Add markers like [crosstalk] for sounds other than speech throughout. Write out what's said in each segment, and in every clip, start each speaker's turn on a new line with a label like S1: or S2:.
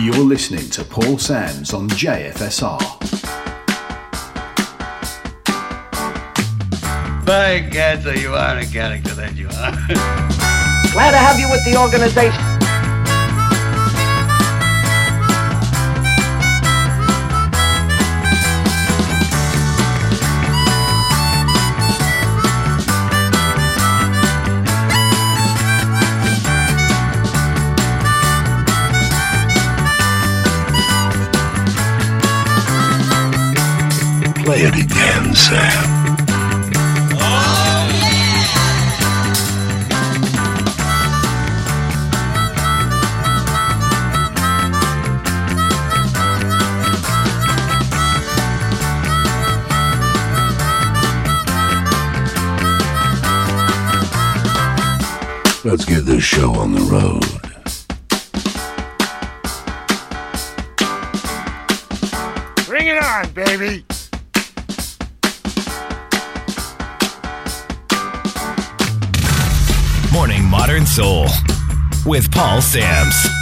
S1: You're listening to Paul Sands on JFSR.
S2: Thank God, so you are a character that you are.
S3: Glad to have you with the organization.
S4: it again, Sam. Let's get this show on the road.
S5: Bring it on, baby!
S6: Soul with Paul Sams.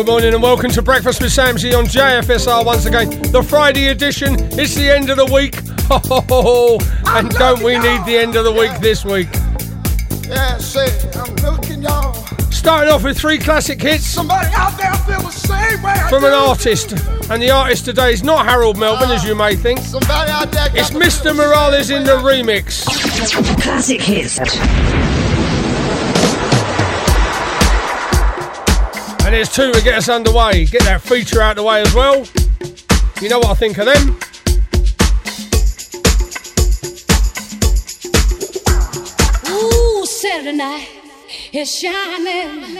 S7: Good morning and welcome to Breakfast with Samsy on JFSR once again. The Friday edition, it's the end of the week. Oh, [laughs] and don't we need the end of the week this week?
S8: Yeah, say, I'm looking y'all.
S7: Starting off with three classic hits.
S8: Somebody out there feel the same way.
S7: From an artist. And the artist today is not Harold Melvin, uh, as you may think.
S8: Somebody out there
S7: it's Mr. Morales in the remix.
S9: Classic hits.
S7: And there's two to get us underway. Get that feature out the way as well. You know what I think of them?
S10: Ooh, Saturday night is shining.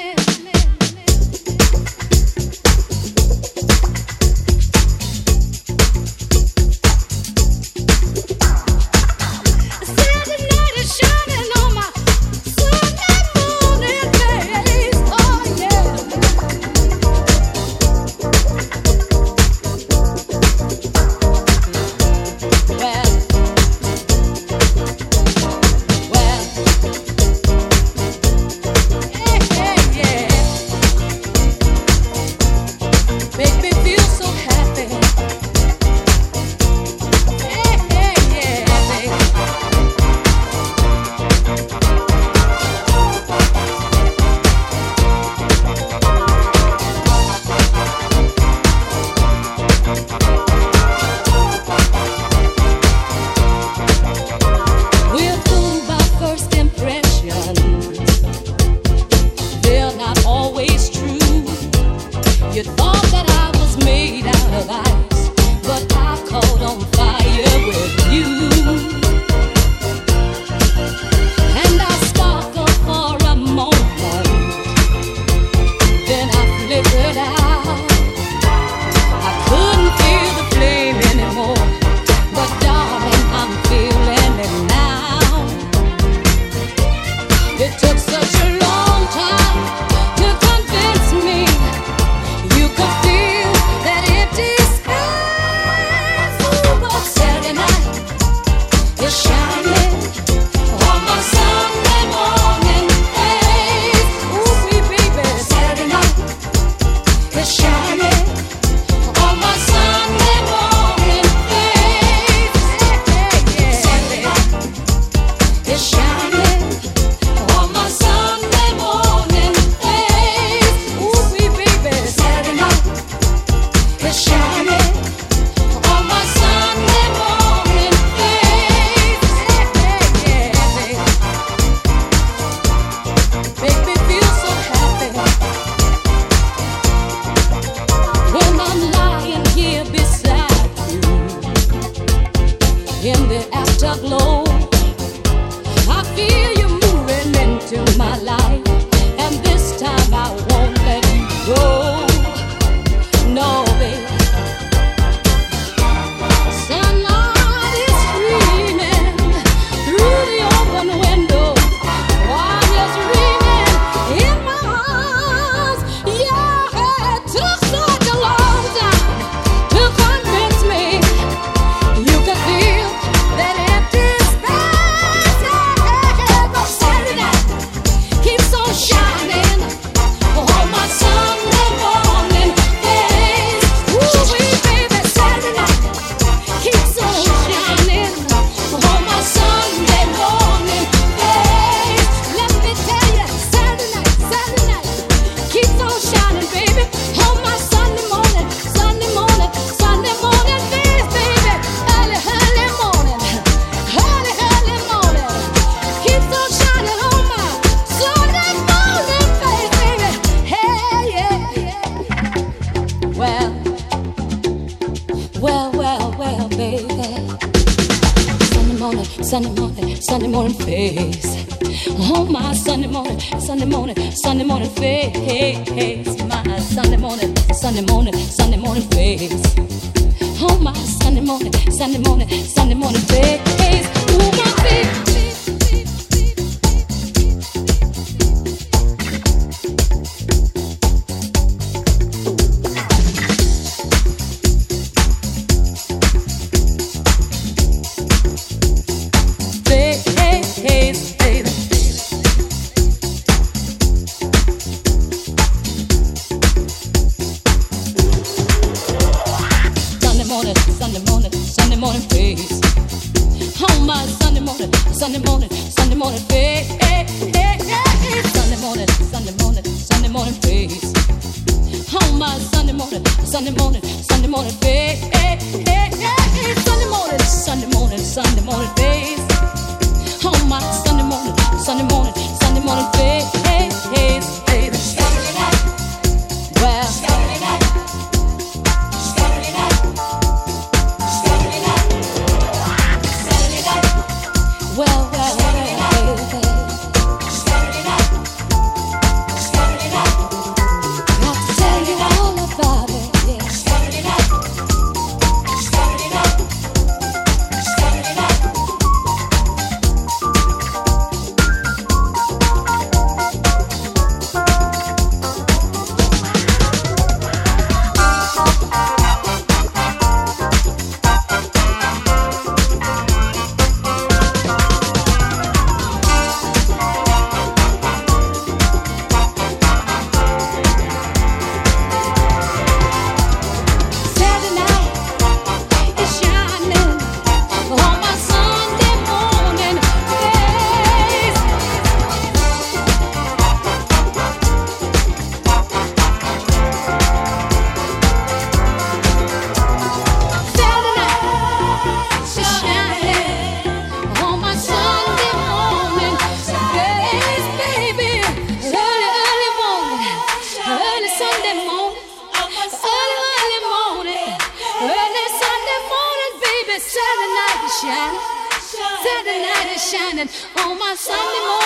S10: Shining on my Sunday morning.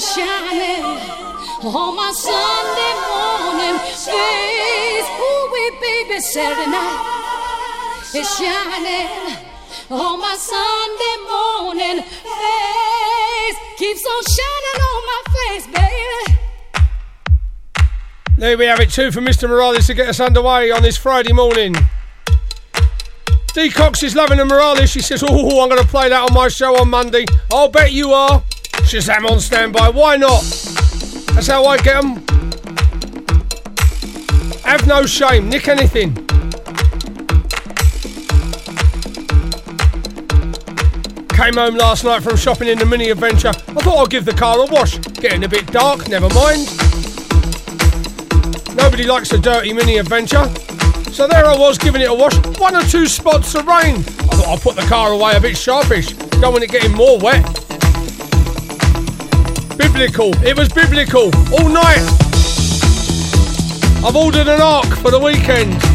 S10: Is shining on my Sunday morning face. Ooh, wee, baby, Saturday night is shining on my Sunday morning face. Keeps on shining on my face, baby.
S11: There we have it, two for Mr. Morales to get us underway on this Friday morning. D Cox is loving the Morales. She says, Oh, I'm going to play that on my show on Monday. I'll bet you are. Shazam on standby. Why not? That's how I get them. Have no shame. Nick anything. Came home last night from shopping in the mini adventure. I thought I'd give the car a wash. Getting a bit dark, never mind. Nobody likes a dirty mini adventure. So there I was giving it a wash. One or two spots of rain. I thought I'd put the car away a bit sharpish. Don't want it getting more wet. Biblical. It was biblical. All night. I've ordered an ark for the weekend.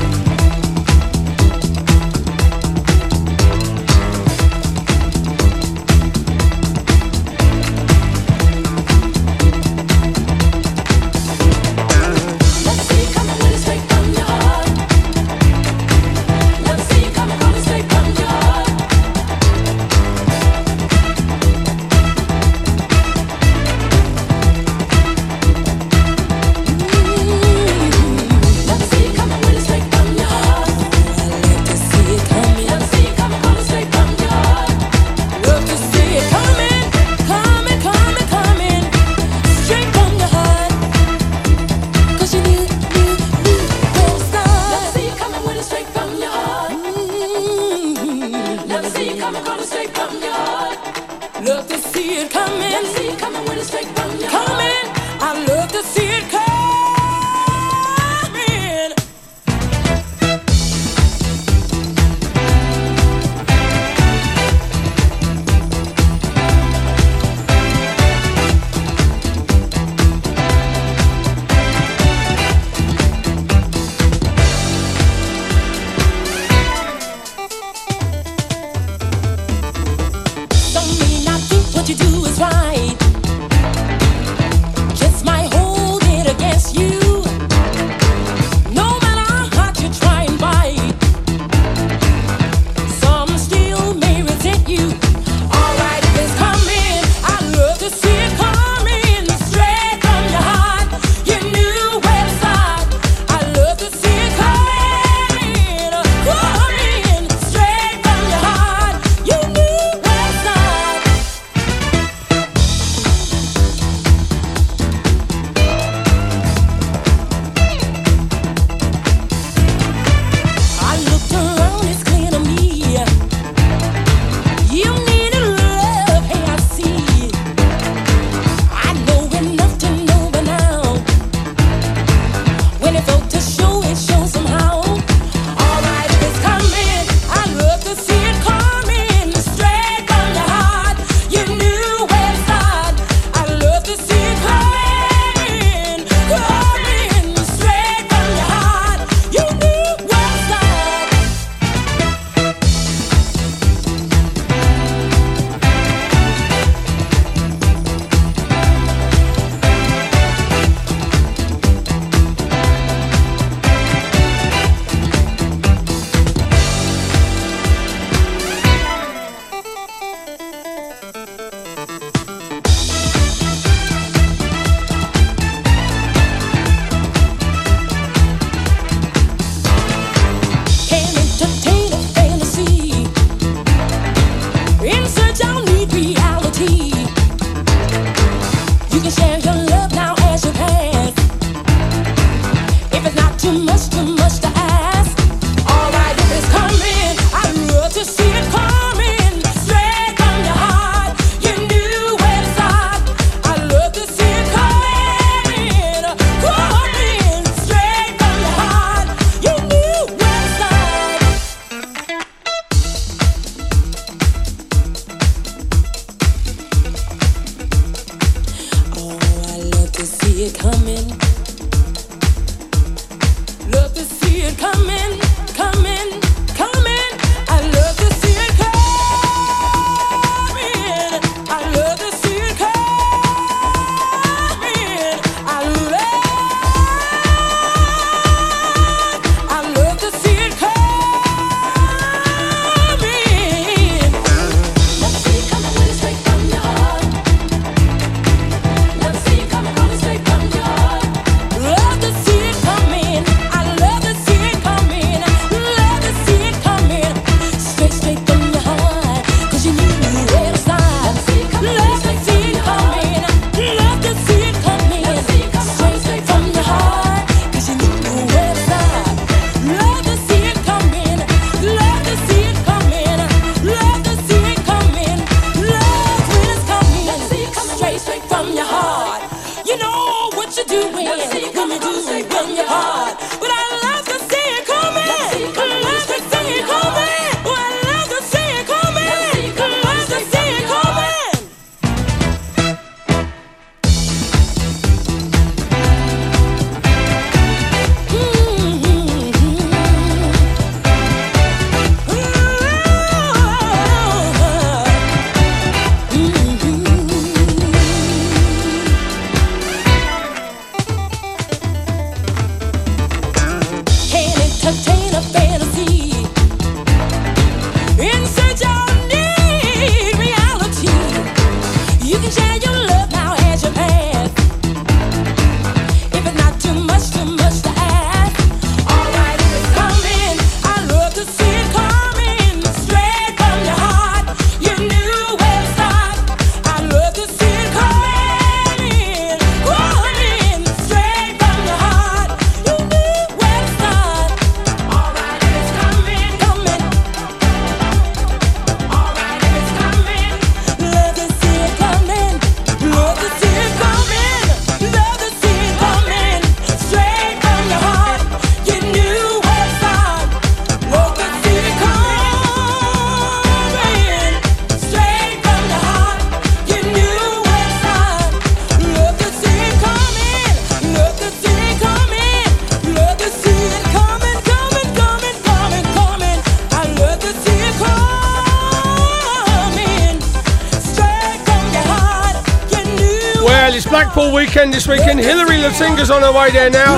S7: Blackpool weekend this weekend. Hilary Latinga's on her way there now.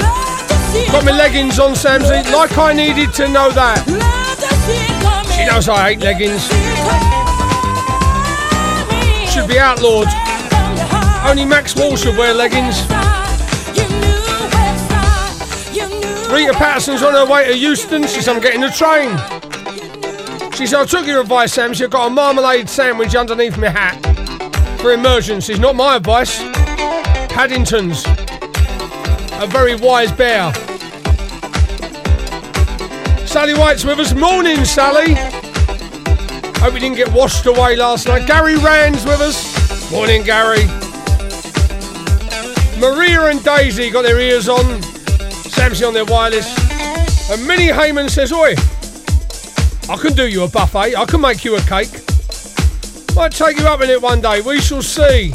S7: Got my leggings on, Samsy. Like I needed to know that. She knows I hate leggings. Should be outlawed. Only Max Wall should wear leggings. Rita Patterson's on her way to Euston. She said, I'm getting the train. She said, I took your advice, Sam. She got a marmalade sandwich underneath my hat for emergencies. Not my advice. Paddington's. A very wise bear. Sally White's with us. Morning, Sally. Hope you didn't get washed away last night. Gary Rand's with us. Morning, Gary. Maria and Daisy got their ears on. Samsy on their wireless. And Minnie Heyman says, Oi, I can do you a buffet. I can make you a cake. Might take you up in it one day. We shall see.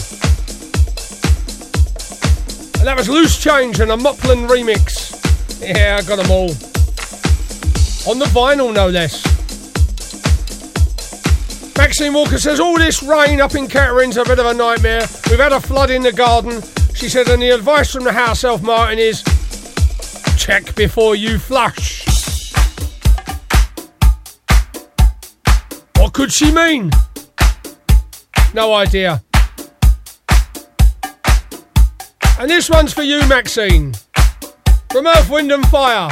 S7: And that was Loose Change and a Moplen remix. Yeah, I got them all. On the vinyl, no less. Maxine Walker says, All this rain up in Kettering's a bit of a nightmare. We've had a flood in the garden. She said, and the advice from the house elf Martin is check before you flush. What could she mean? No idea. And this one's for you, Maxine. From Earth, Wind and Fire.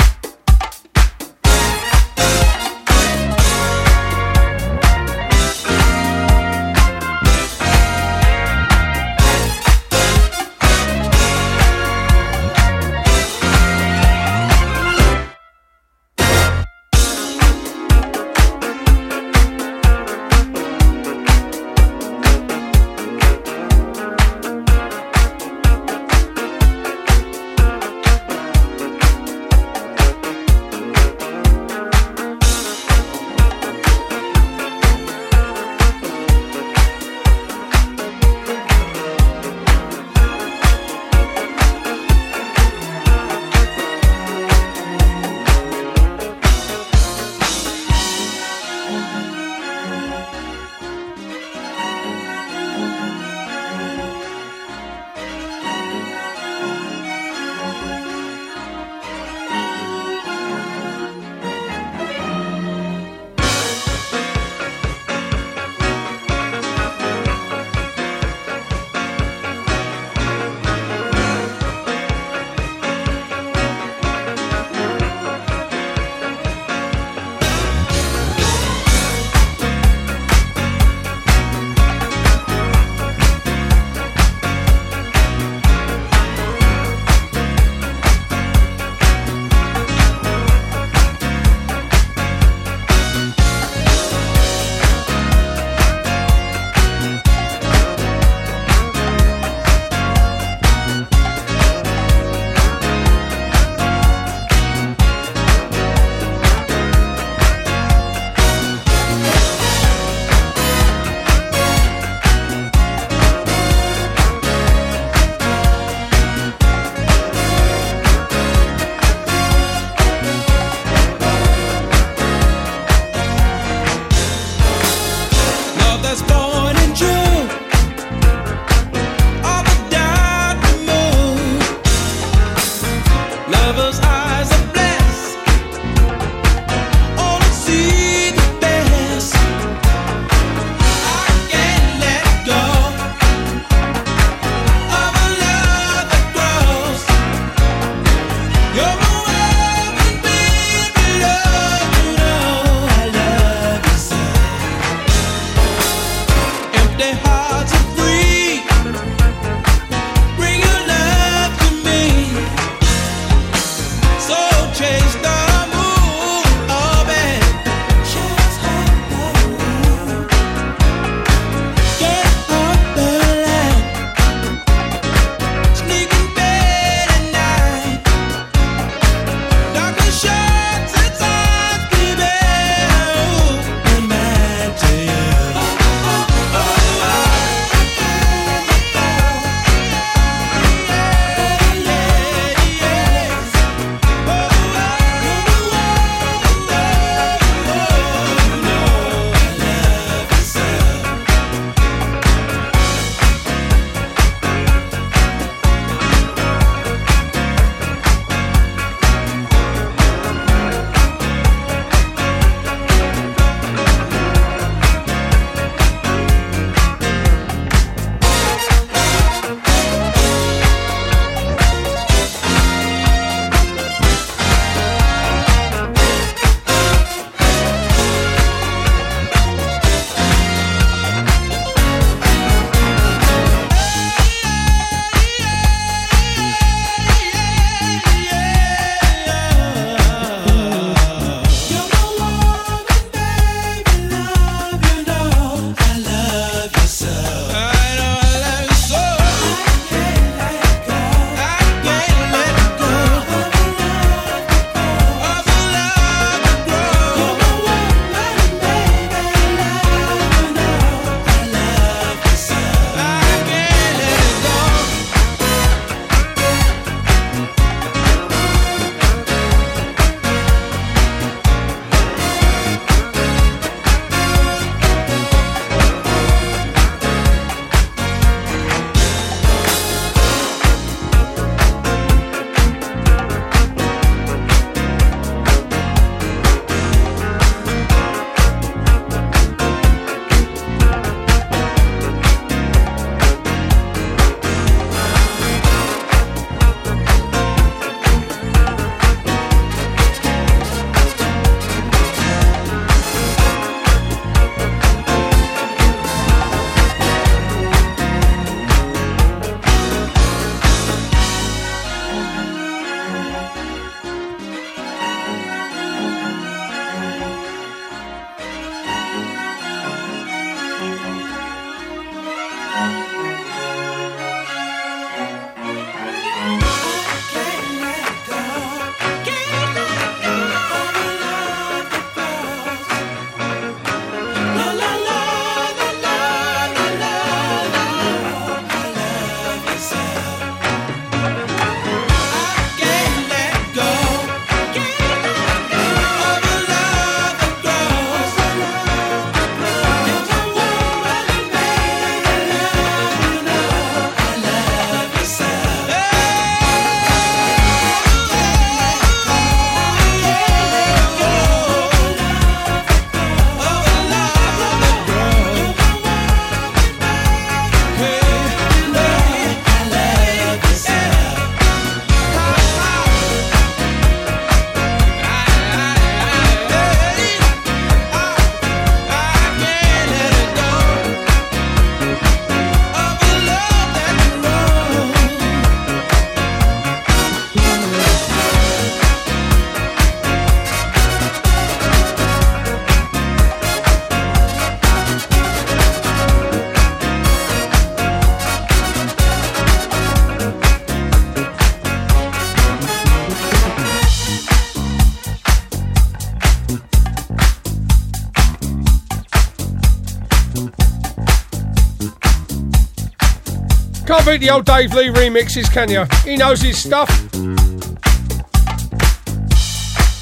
S7: Beat the old Dave Lee remixes, can you? He knows his stuff.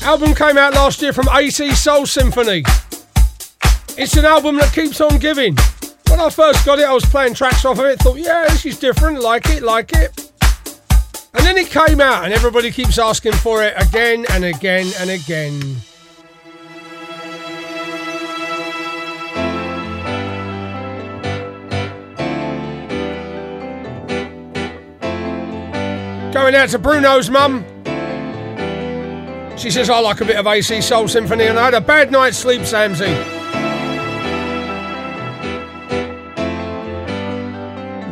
S7: Album came out last year from AC Soul Symphony. It's an album that keeps on giving. When I first got it, I was playing tracks off of it, thought, yeah, this is different, like it, like it. And then it came out, and everybody keeps asking for it again and again and again. Going out to Bruno's mum. She says, I like a bit of AC Soul Symphony, and I had a bad night's sleep, Samsy.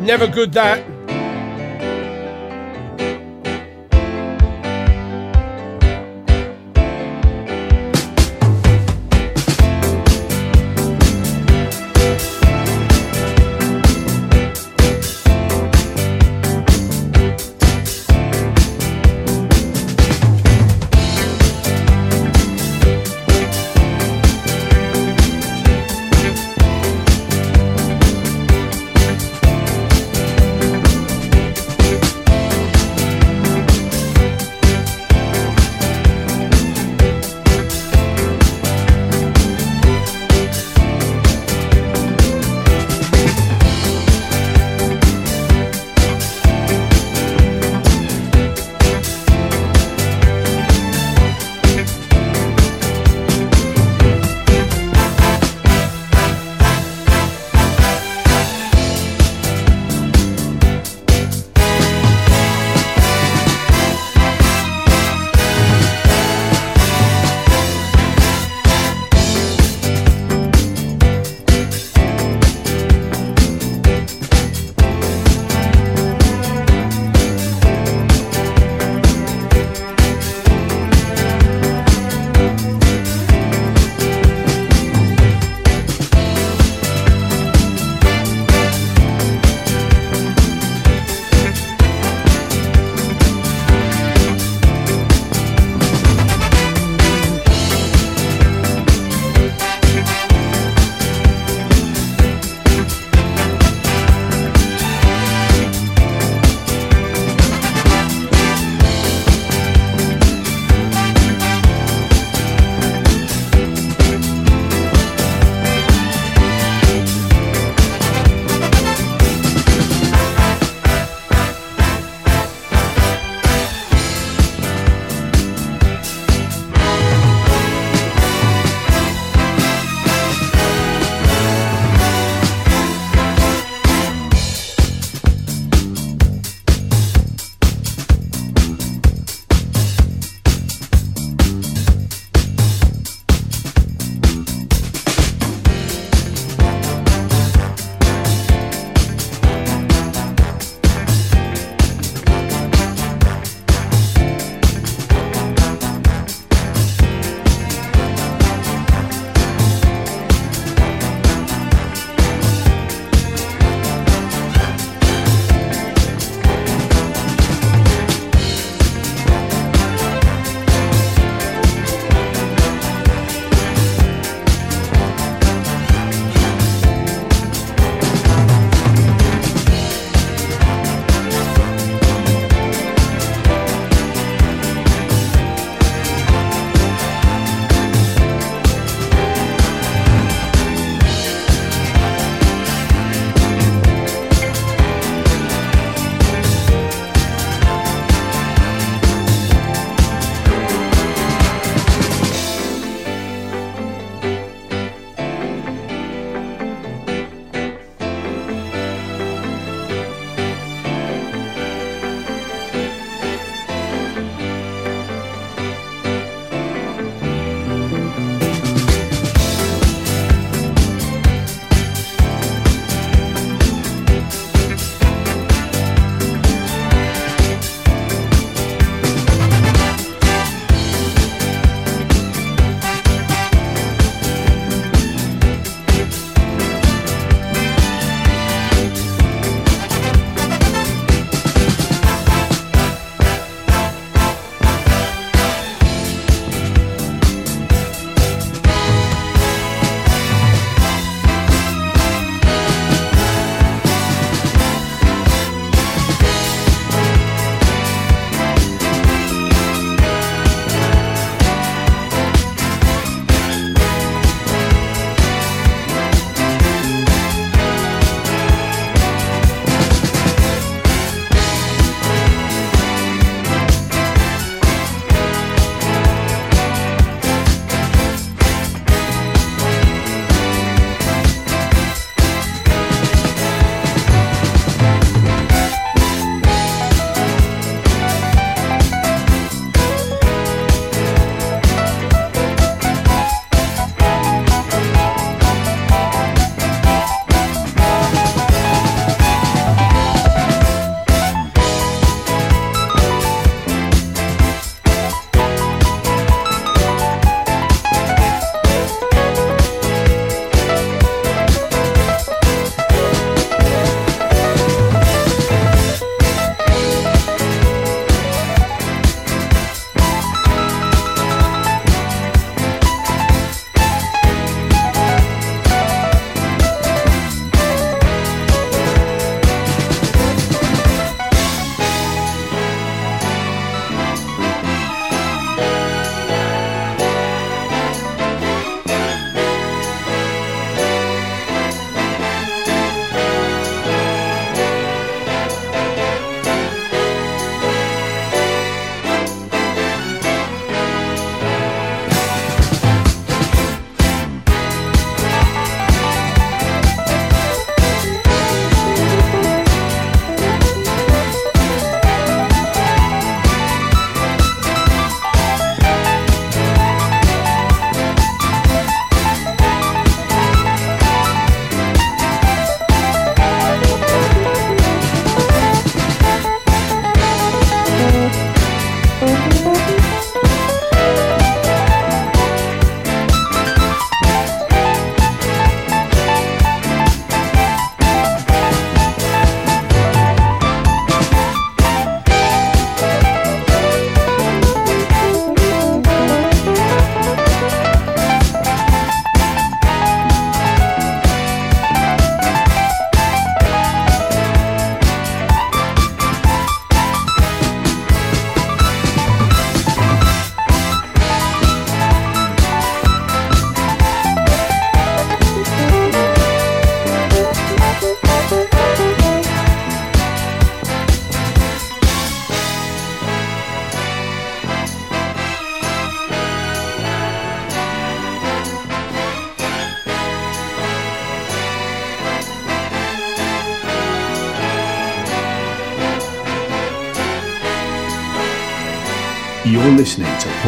S7: Never good that.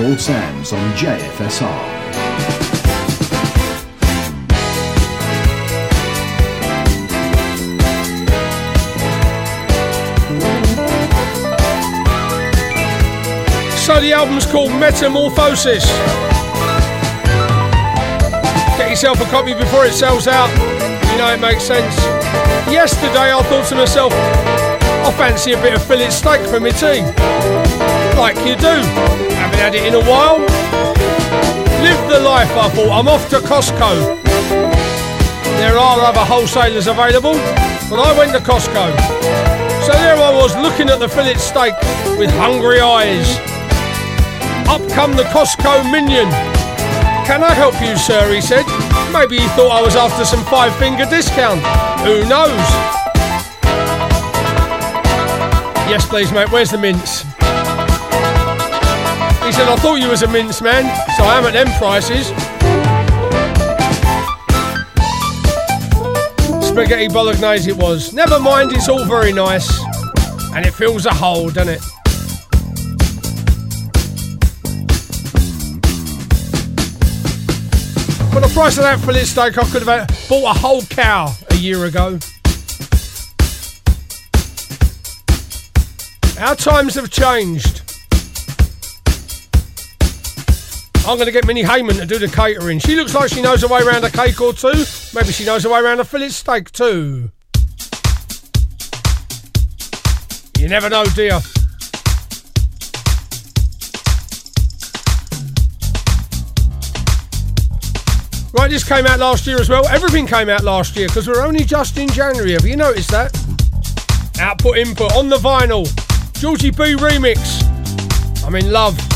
S1: Paul Sams on JFSR.
S12: So the album's called Metamorphosis. Get yourself a copy before it sells out. You know it makes sense. Yesterday I thought to myself, I fancy a bit of fillet steak for my tea. Like you do. Haven't had it in a while. Live the life, I thought. I'm off to Costco. There are other wholesalers available, but I went to Costco. So there I was looking at the fillet steak with hungry eyes. Up come the Costco minion. Can I help you, sir? He said. Maybe he thought I was after some five finger discount. Who knows? Yes, please, mate. Where's the mince? He said, I thought you was a mince man, so I am at them prices. Spaghetti bolognese it was. Never mind, it's all very nice. And it fills a hole, doesn't it? For the price of that fillet steak, I could have bought a whole cow a year ago. Our times have changed. I'm going to get Minnie Hayman to do the catering. She looks like she knows her way around a cake or two. Maybe she knows her way around a fillet steak too. You never know, dear. Right, this came out last year as well. Everything came out last year because we're only just in January. Have you noticed that? Output input on the vinyl. Georgie B remix. I'm in love.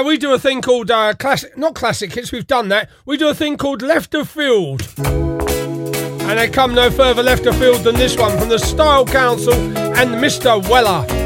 S13: Now we do a thing called uh, classic, not classic hits. We've done that. We do a thing called left of field, and they come no further left of field than this one from the Style Council and Mr. Weller.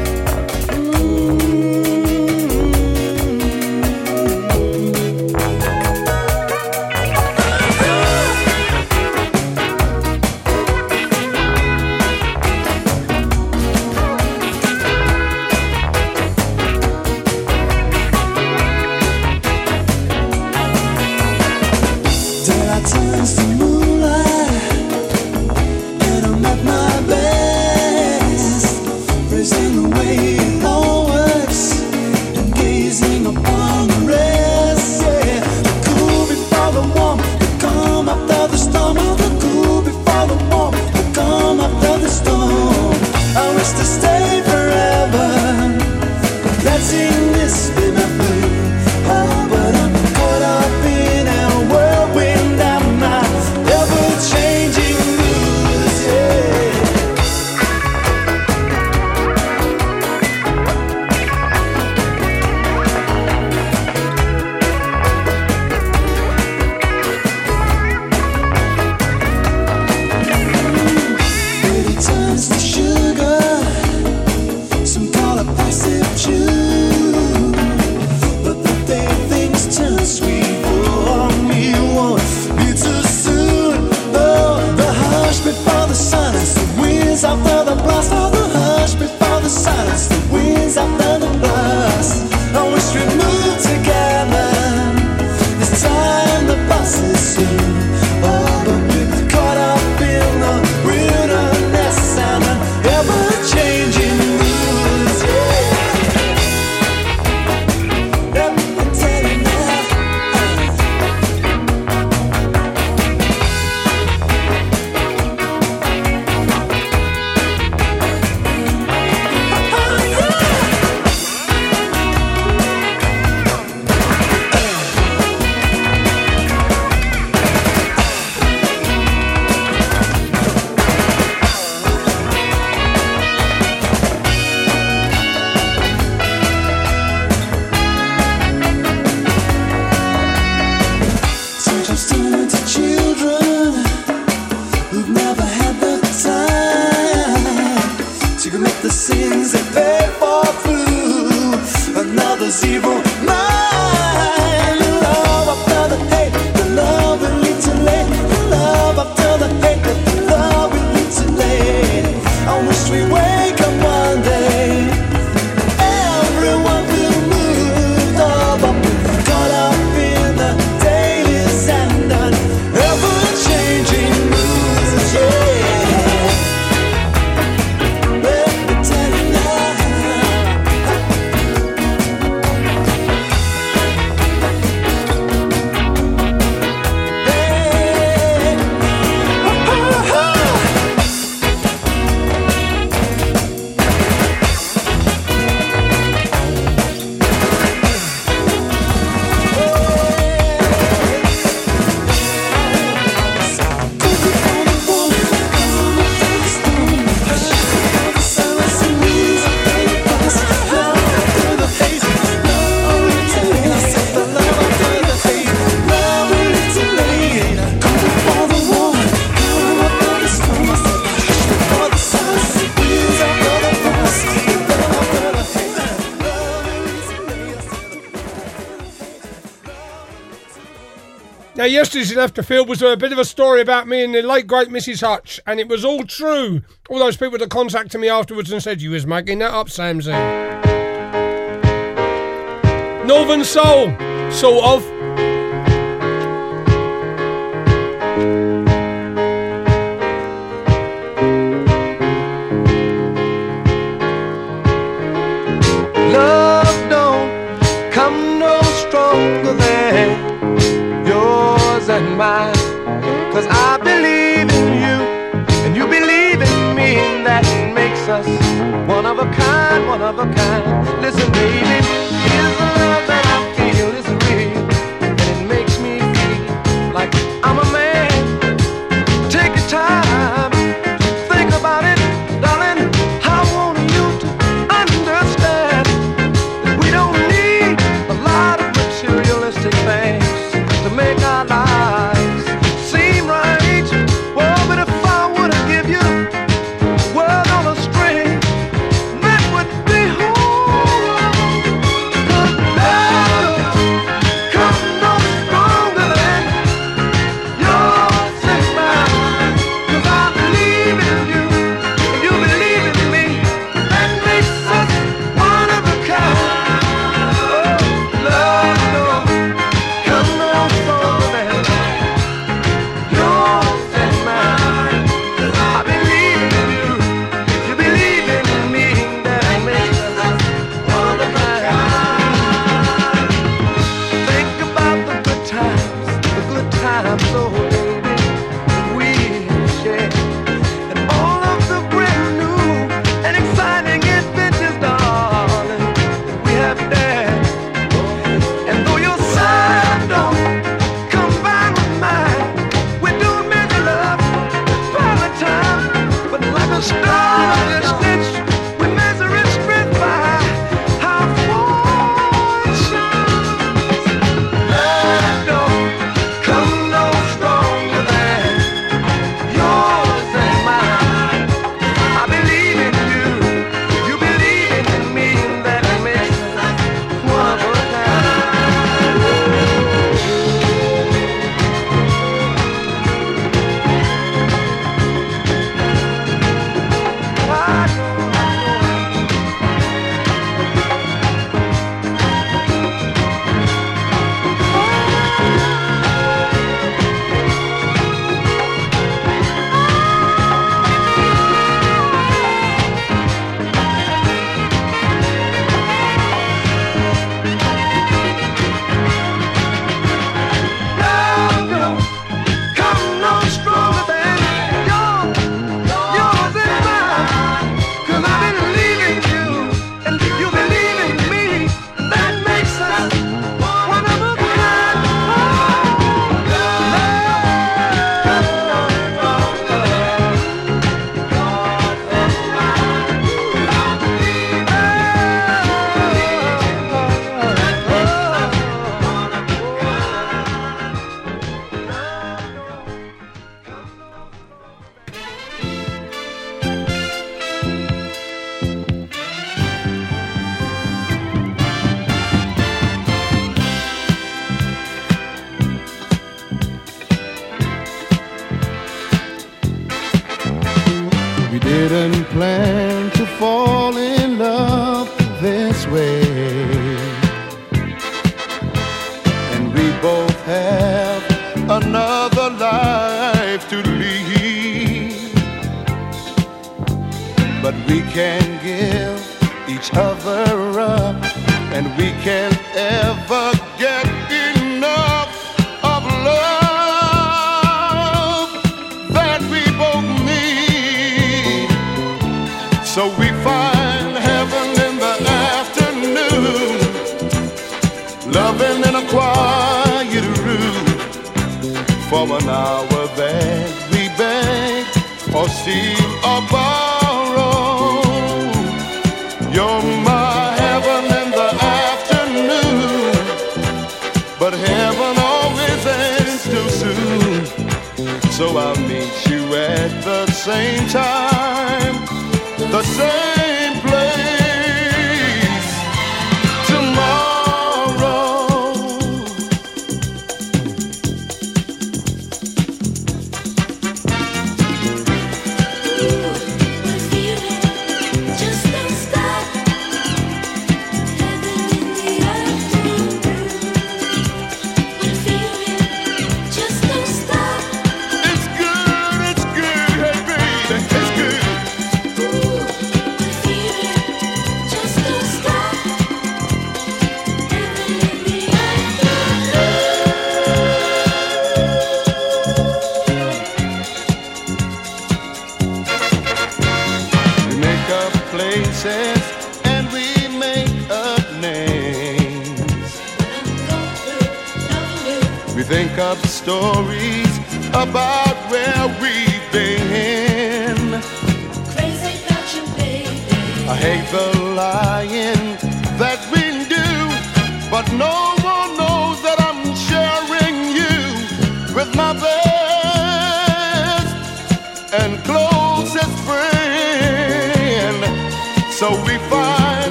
S13: Yesterday's left the field was a bit of a story about me and the late great Mrs. Hutch, and it was all true. All those people that contacted me afterwards and said you was making that up, Samsy. Northern Soul, sort of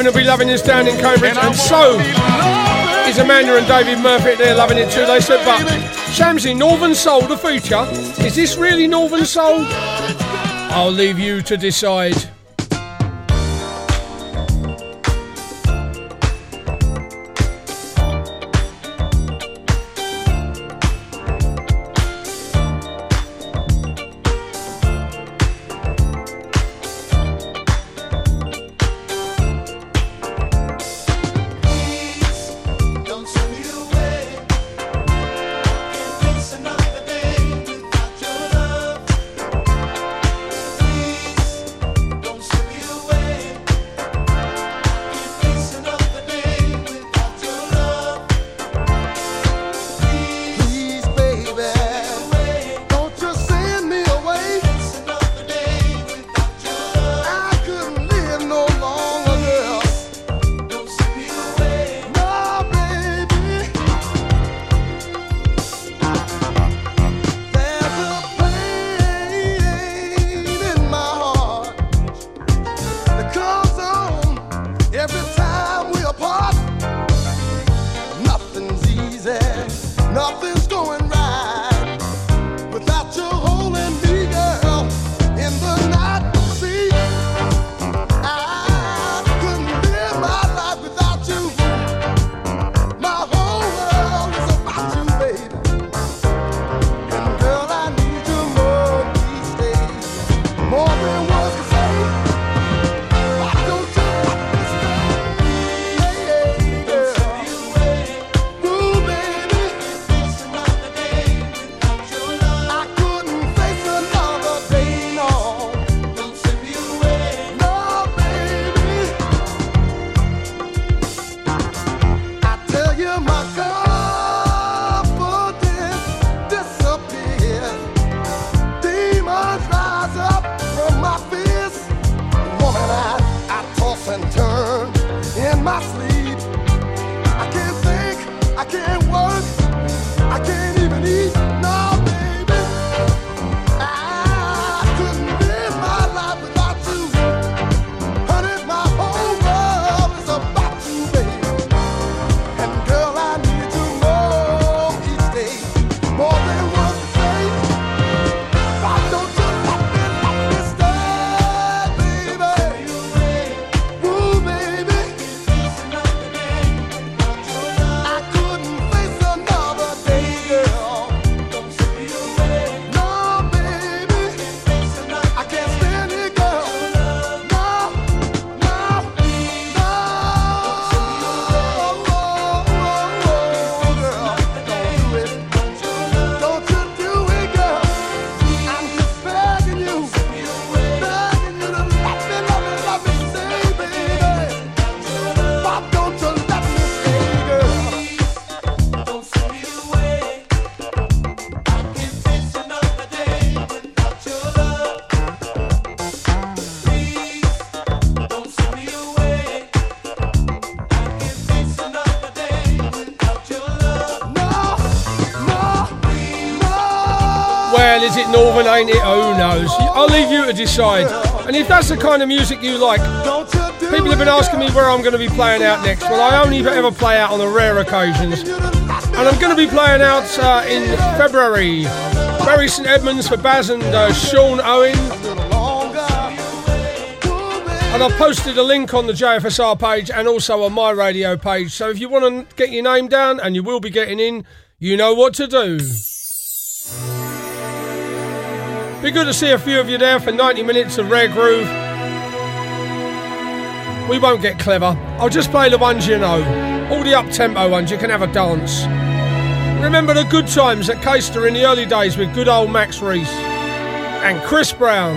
S8: Heaven
S7: will be loving this down in Cambridge, and, and so is Amanda and David Murphy. They're loving it too. They said, but Samsy, Northern Soul, the future. Is this really Northern Soul? I'll leave you to decide. Ain't it? Who knows? I'll leave you to decide. And if that's the kind of music you like, people have been asking me where I'm going to be playing out next. Well, I only ever play out on the rare occasions. And I'm going to be playing out uh, in February. Bury St Edmunds for Baz and uh, Sean Owen. And I've posted a link on the JFSR page and also on my radio page. So if you want to get your name down, and you will be getting in, you know what to do. Be good to see a few of you there for 90 minutes of rare groove. We won't get clever. I'll just play the ones you know. All the up-tempo ones, you can have a dance. Remember the good times at Caister in the early days with good old Max Reese and Chris Brown.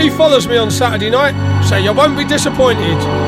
S7: He follows me on Saturday night, so you won't be disappointed.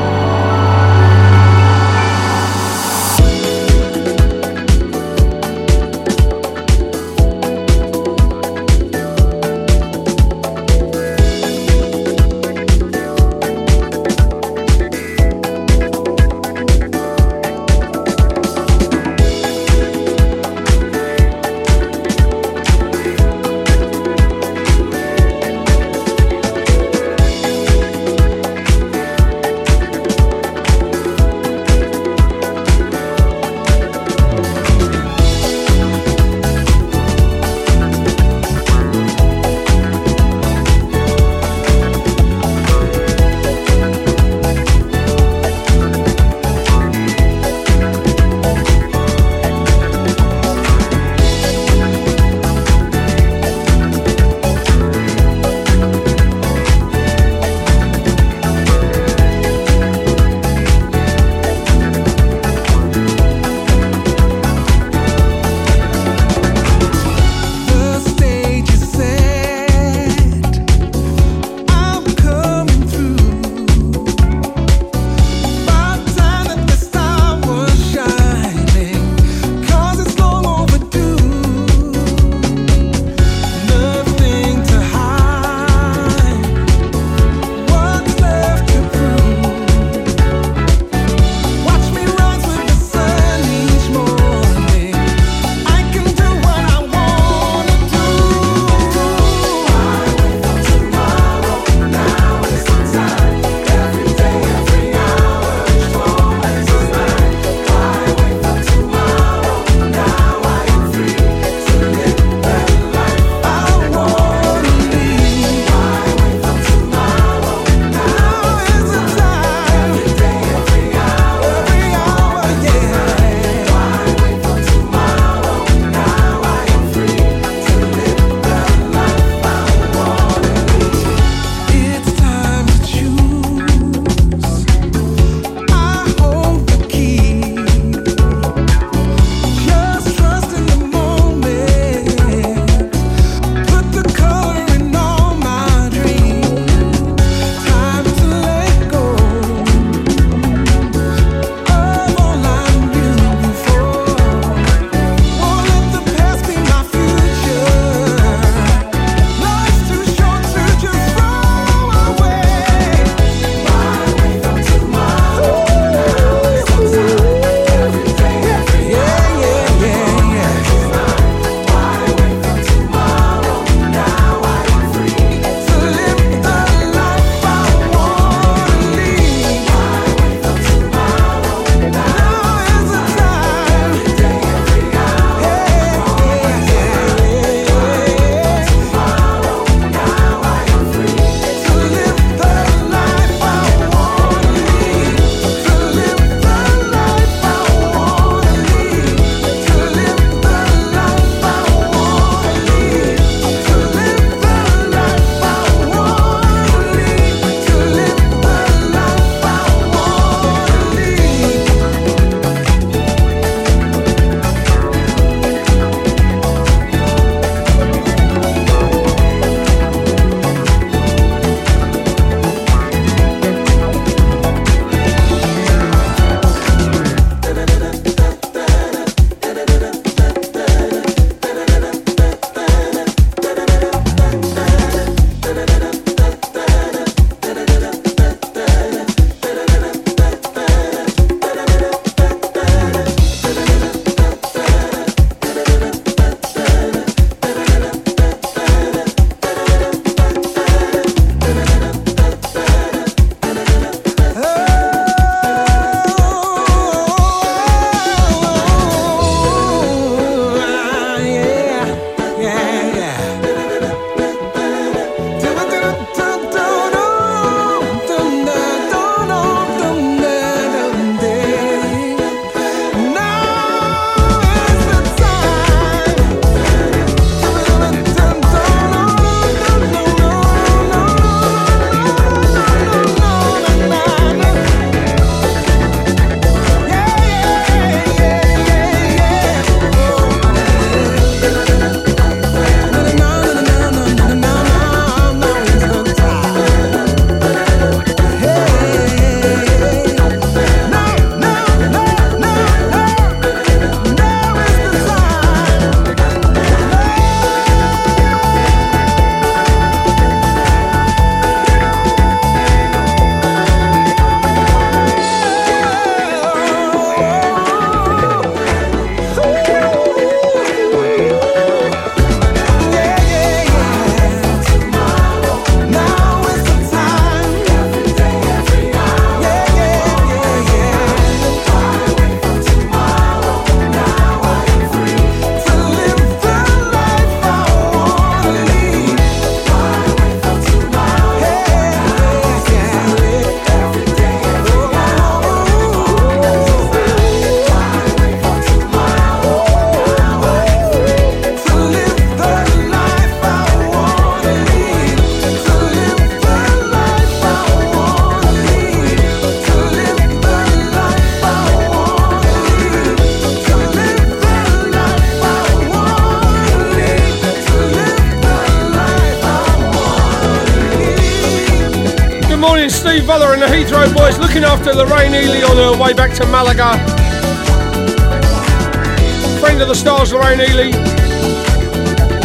S14: Of Lorraine Ely.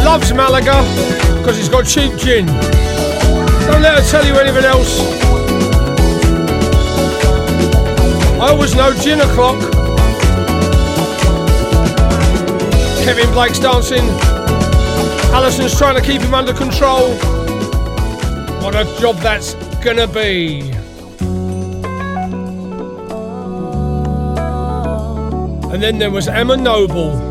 S14: Loves Malaga because he's got cheap gin. Don't let her tell you anything else. I always know gin o'clock. Kevin Blake's dancing. Alison's trying to keep him under control. What a job that's gonna be. And then there was Emma Noble.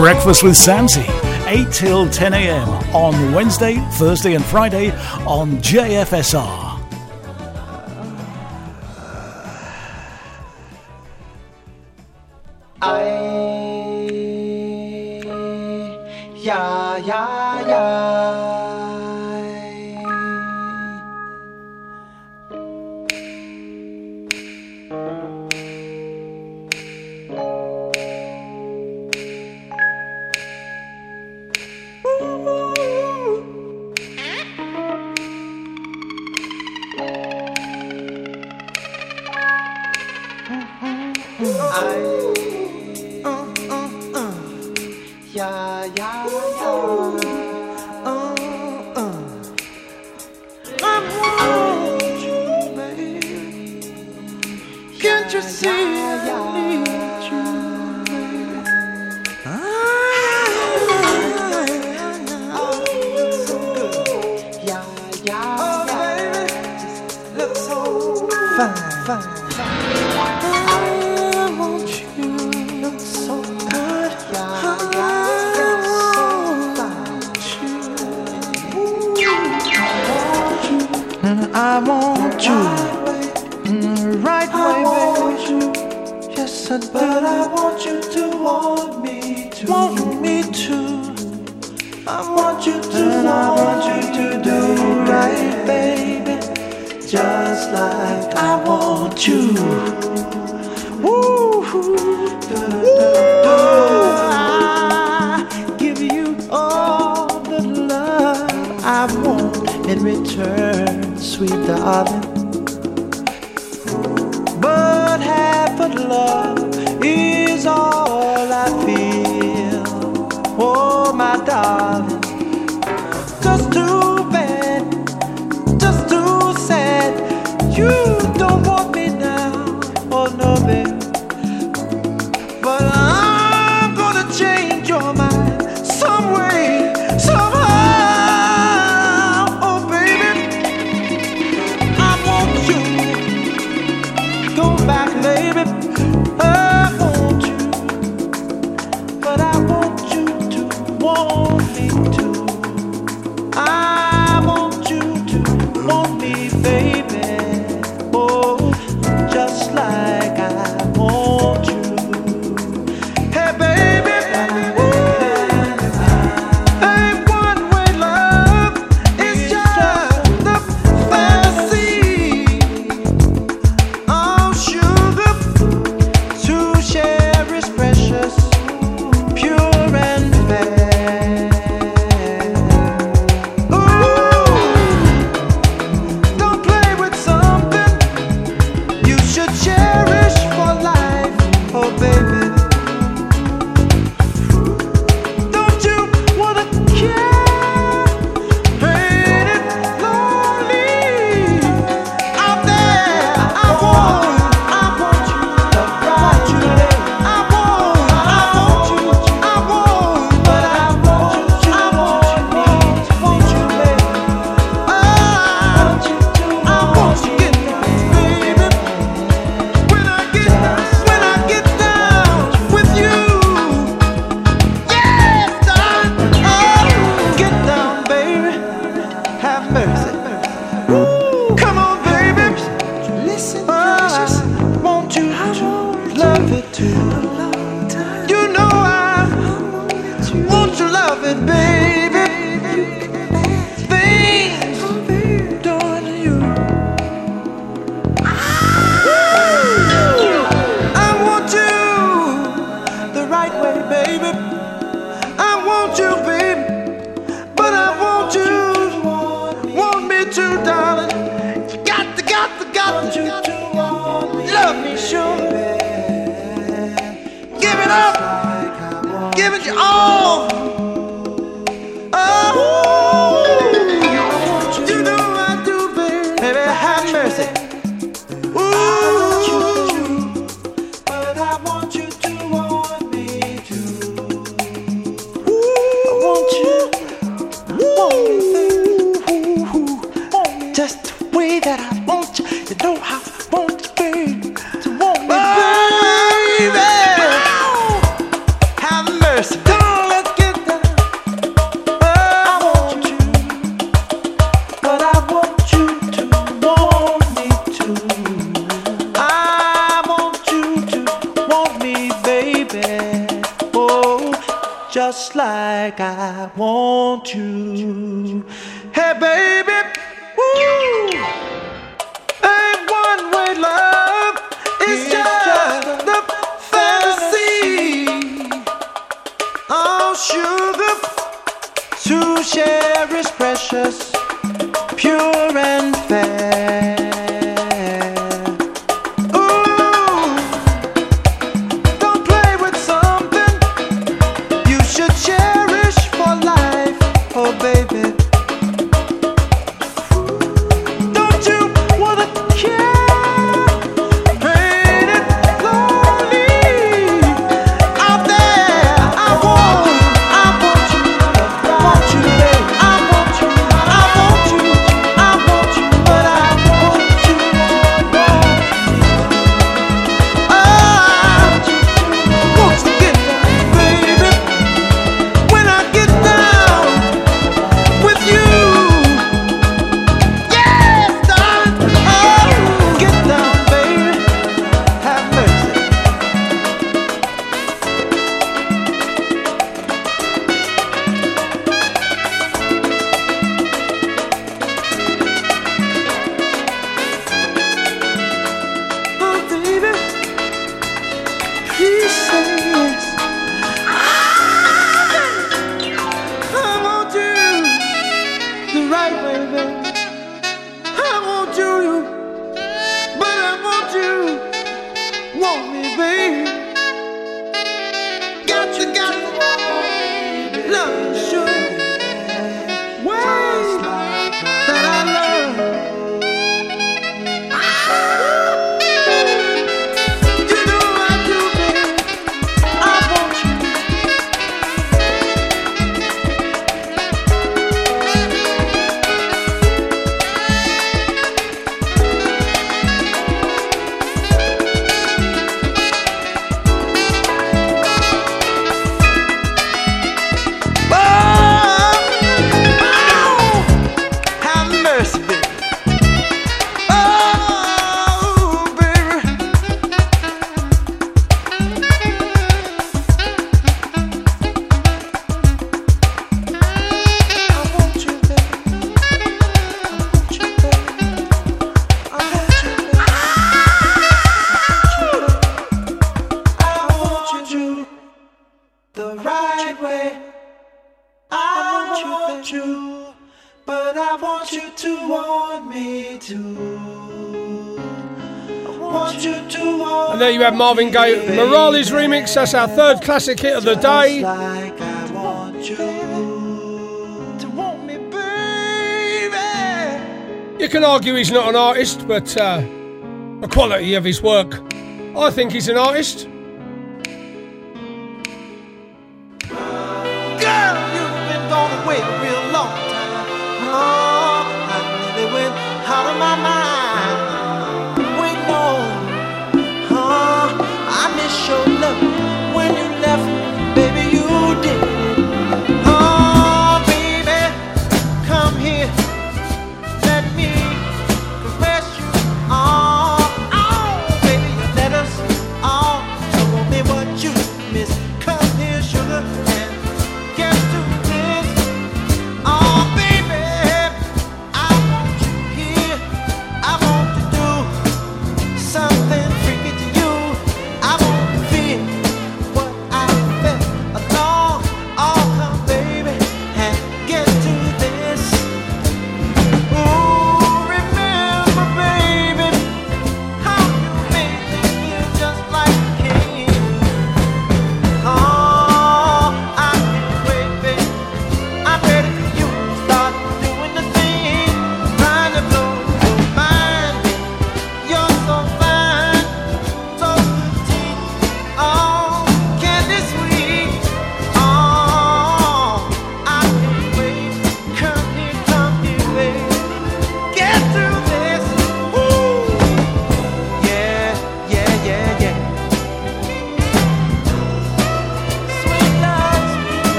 S15: Breakfast with Samsy, 8 till 10 a.m. on Wednesday, Thursday, and Friday on JFSR. Marvin Gaye Morales remix. That's our third classic hit of the day.
S7: You,
S15: you can argue he's not an artist, but uh, the quality of his work. I think he's an artist.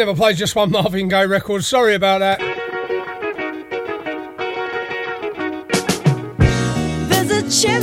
S15: never played just one Marvin Gaye record. Sorry about that.
S14: There's a chip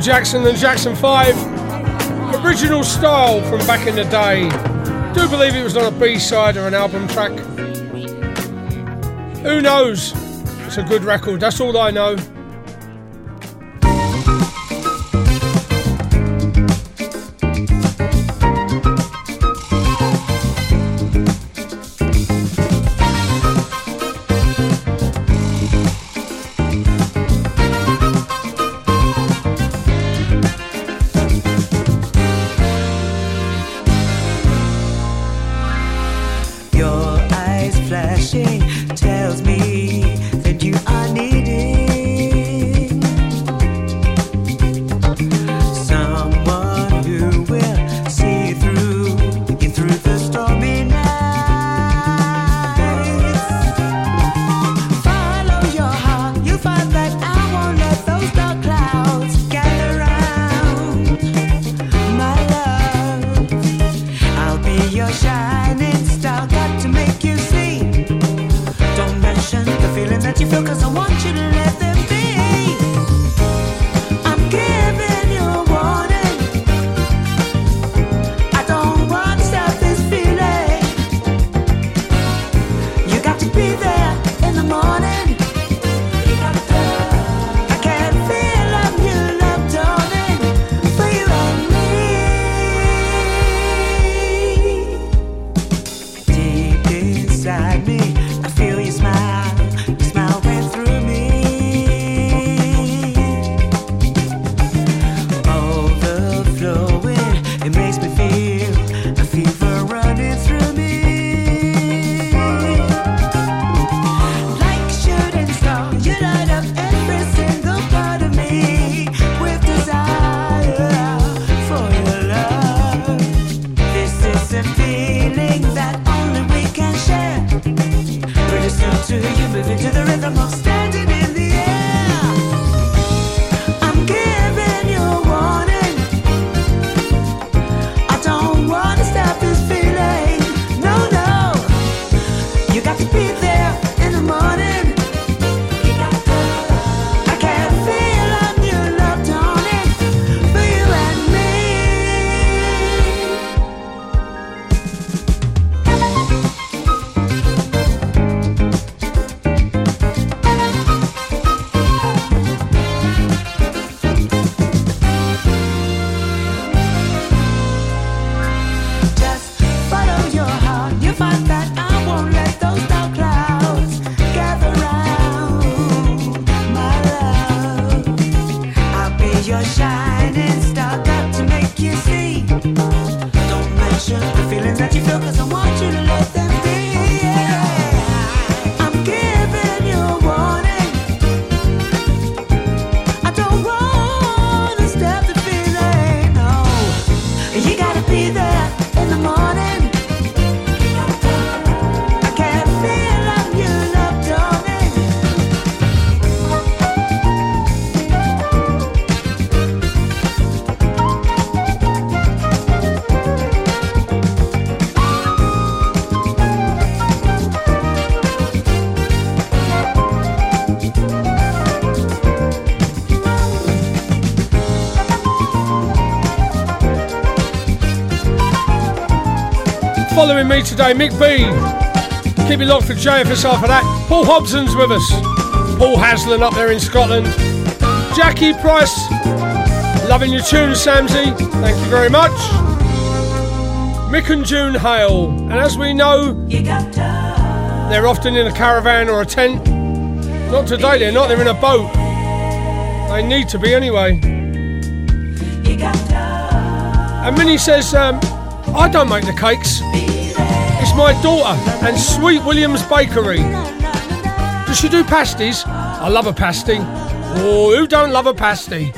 S16: Michael Jackson and Jackson 5. Original style from back in the day. Do believe it was on a B-side or an album track. Who knows? It's a good record, that's all I know. Today, Mick B. Keep it locked for JFSR for that. Paul Hobson's with us. Paul Haslam up there in Scotland. Jackie Price. Loving your tune, Samsy. Thank you very much. Mick and June Hale. And as we know, they're often in a caravan or a tent. Not today, they're not. They're in a boat. They need to be anyway. And Minnie says, um, I don't make the cakes. My daughter and Sweet Williams Bakery. Does she do pasties? I love a pasty. Oh, who don't love a pasty?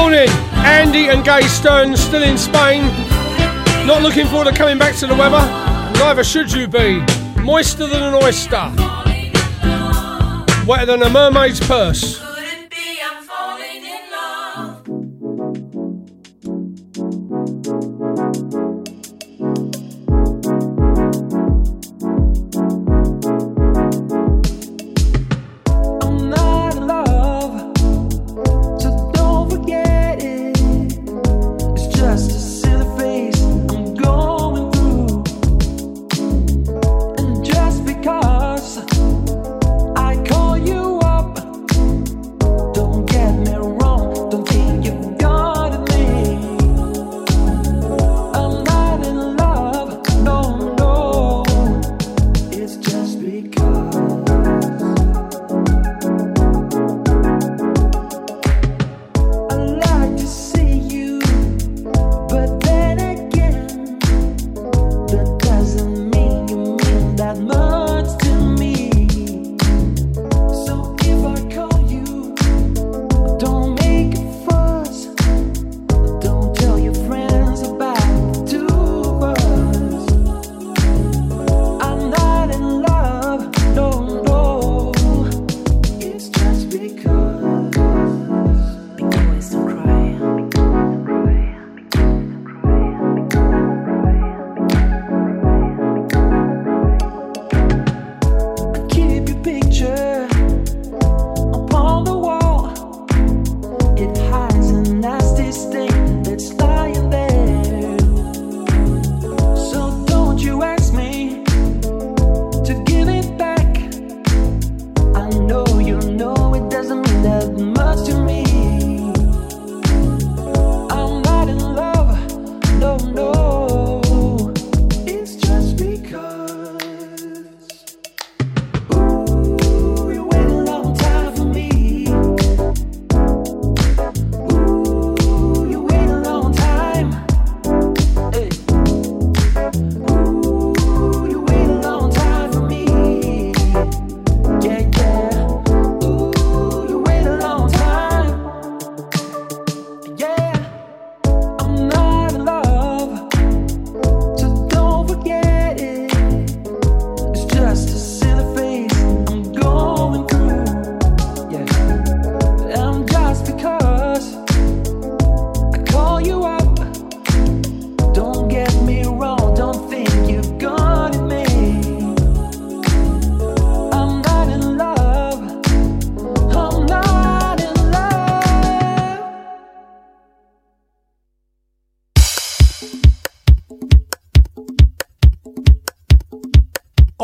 S7: Morning, Andy and Gay Stern, still in Spain. Not looking forward to coming back to the weather. Neither should you be. Moister than an oyster. Wetter than a mermaid's purse.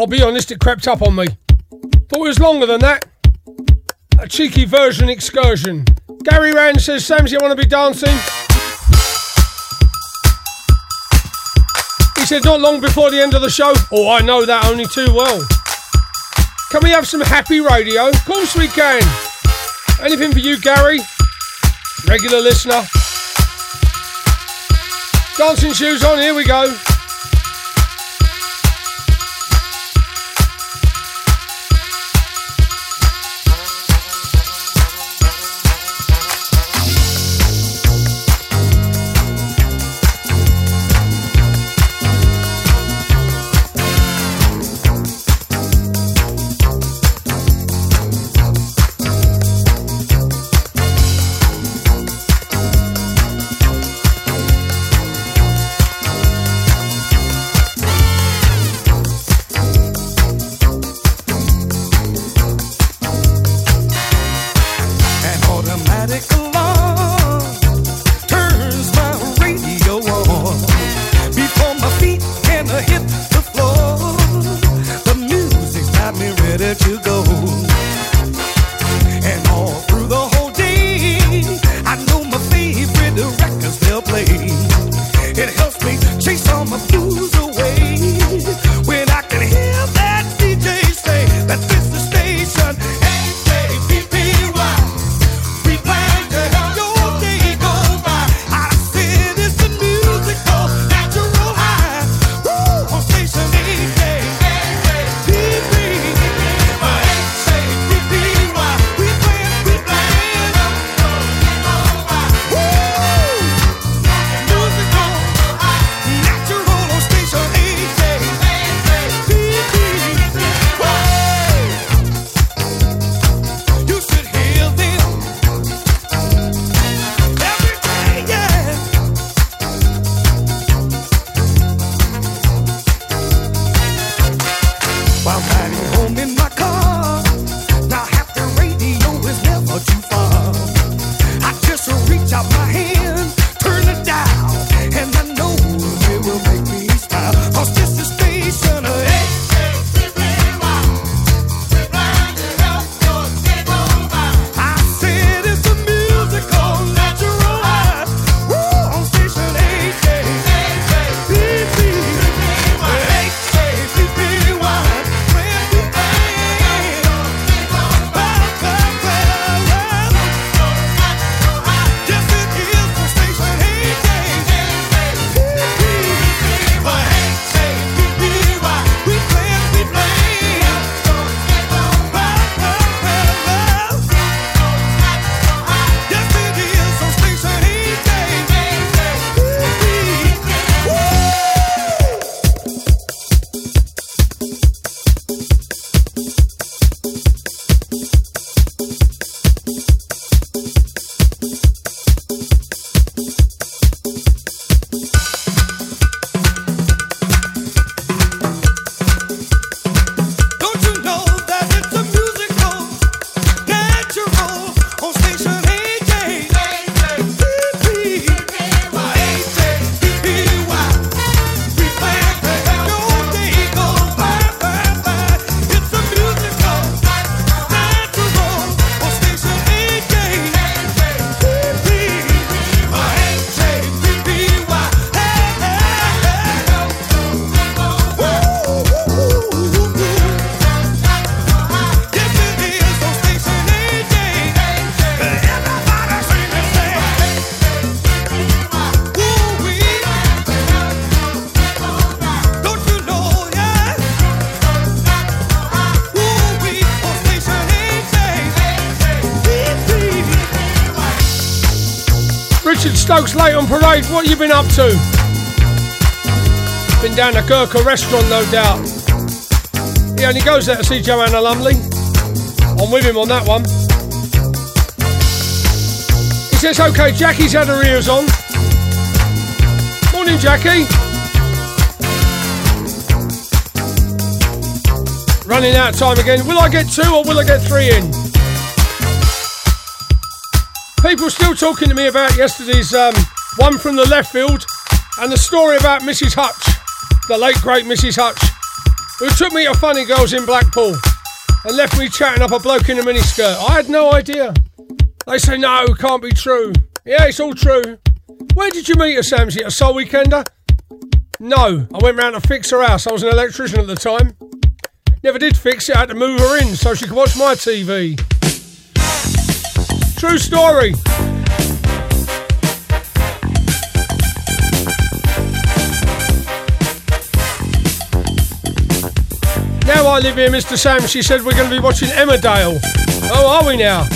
S7: I'll be honest, it crept up on me. Thought it was longer than that. A cheeky version excursion. Gary Rand says, Samsy, you want to be dancing? He said, not long before the end of the show. Oh, I know that only too well. Can we have some happy radio? Of course we can. Anything for you, Gary? Regular listener. Dancing shoes on, here we go. Stokes late on parade. What you been up to? Been down to Gurkha restaurant, no doubt. He only goes there to see Joanna Lumley. I'm with him on that one. He says, okay, Jackie's had her ears on. Morning, Jackie. Running out of time again. Will I get two or will I get three in? People still talking to me about yesterday's um, one from the left field and the story about Mrs. Hutch, the late great Mrs. Hutch, who took me to Funny Girls in Blackpool and left me chatting up a bloke in a miniskirt. I had no idea. They say, no, can't be true. Yeah, it's all true. Where did you meet her, Samsy? A Soul Weekender? No, I went round to fix her house. I was an electrician at the time. Never did fix it, I had to move her in so she could watch my TV. True story. Now I live here, Mr. Sam. She said we're going to be watching Emmerdale. Oh, are we now?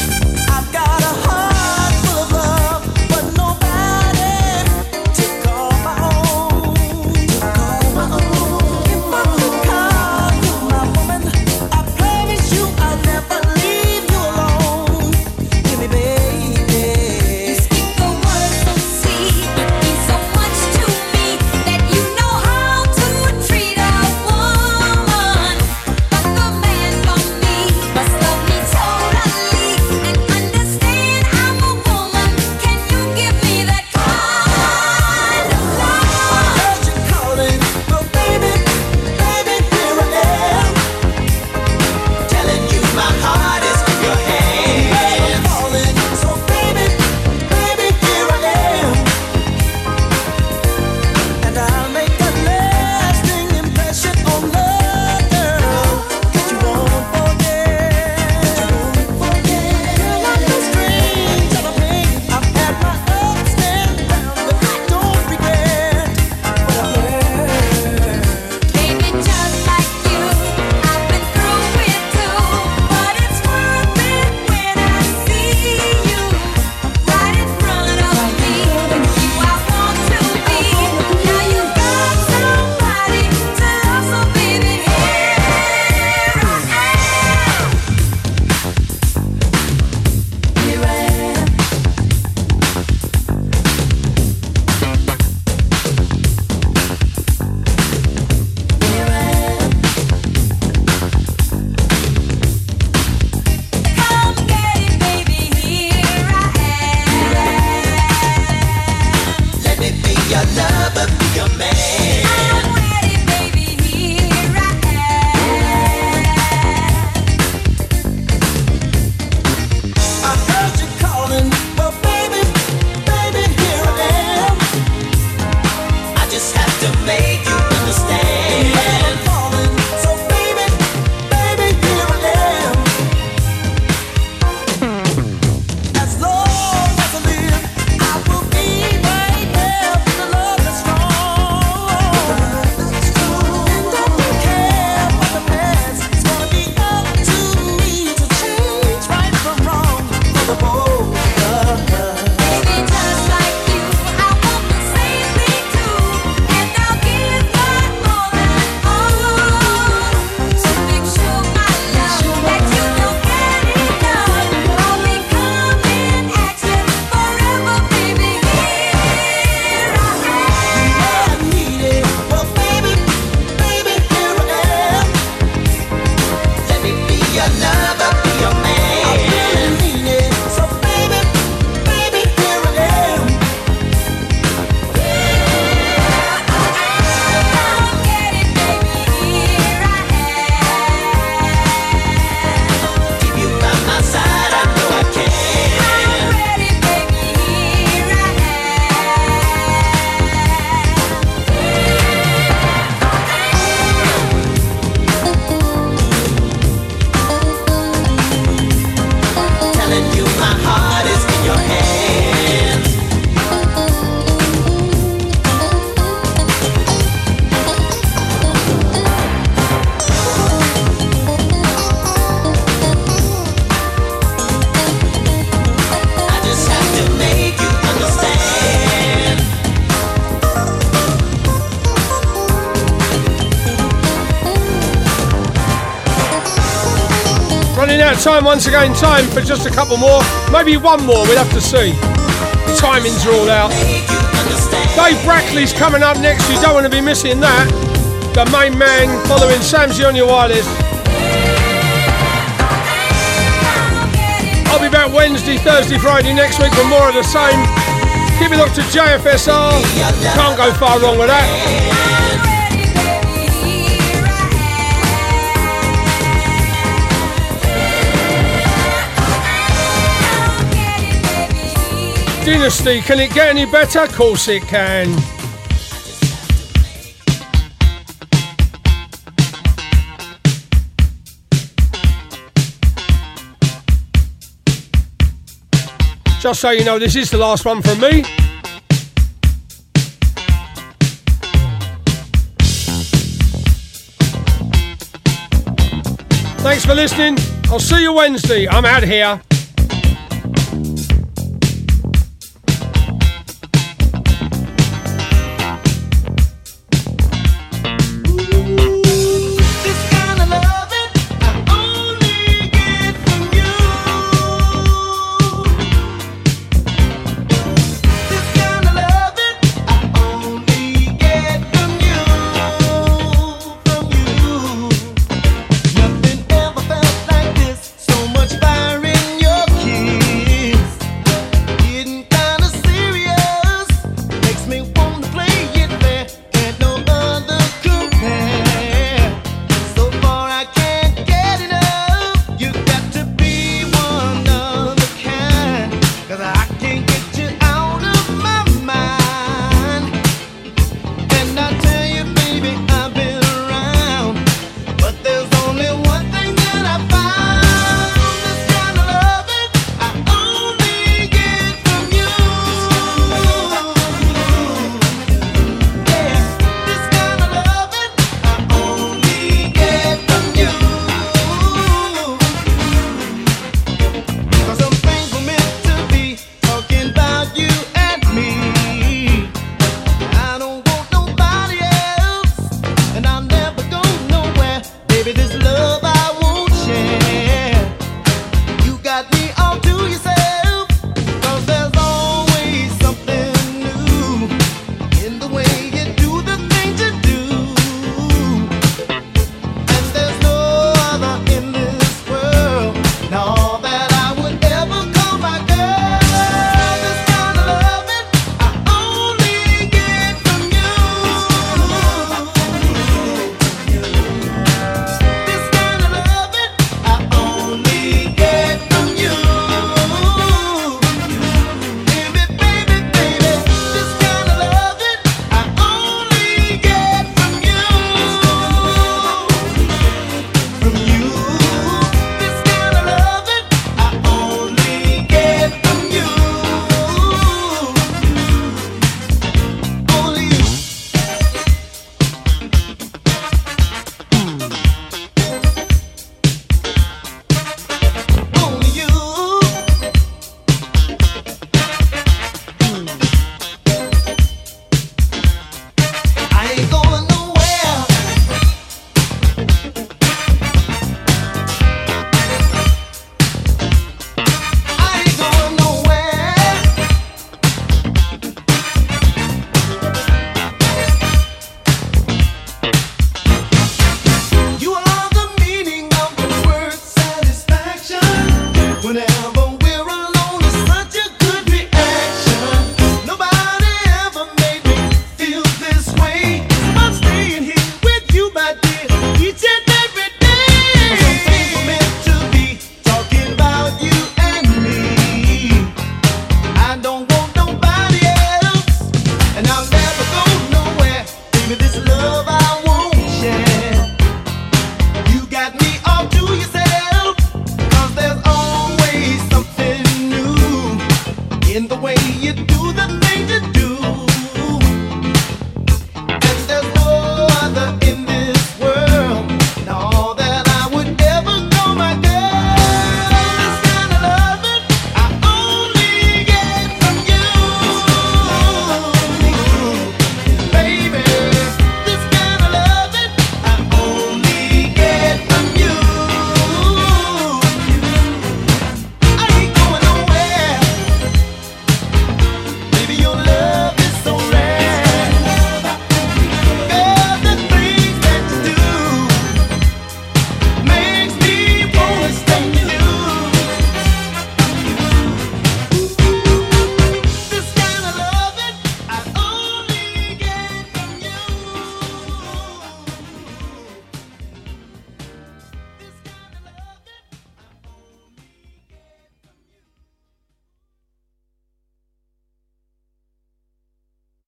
S7: Once again. Time for just a couple more. Maybe one more. We'll have to see. The timings are all out. Dave Brackley's coming up next. You don't want to be missing that. The main man following Samsy on your wireless. I'll be back Wednesday, Thursday, Friday next week for more of the same. Keep it up to JFSR. Can't go far wrong with that. Dynasty, can it get any better? Of course it can. Just so you know, this is the last one from me. Thanks for listening. I'll see you Wednesday. I'm out here.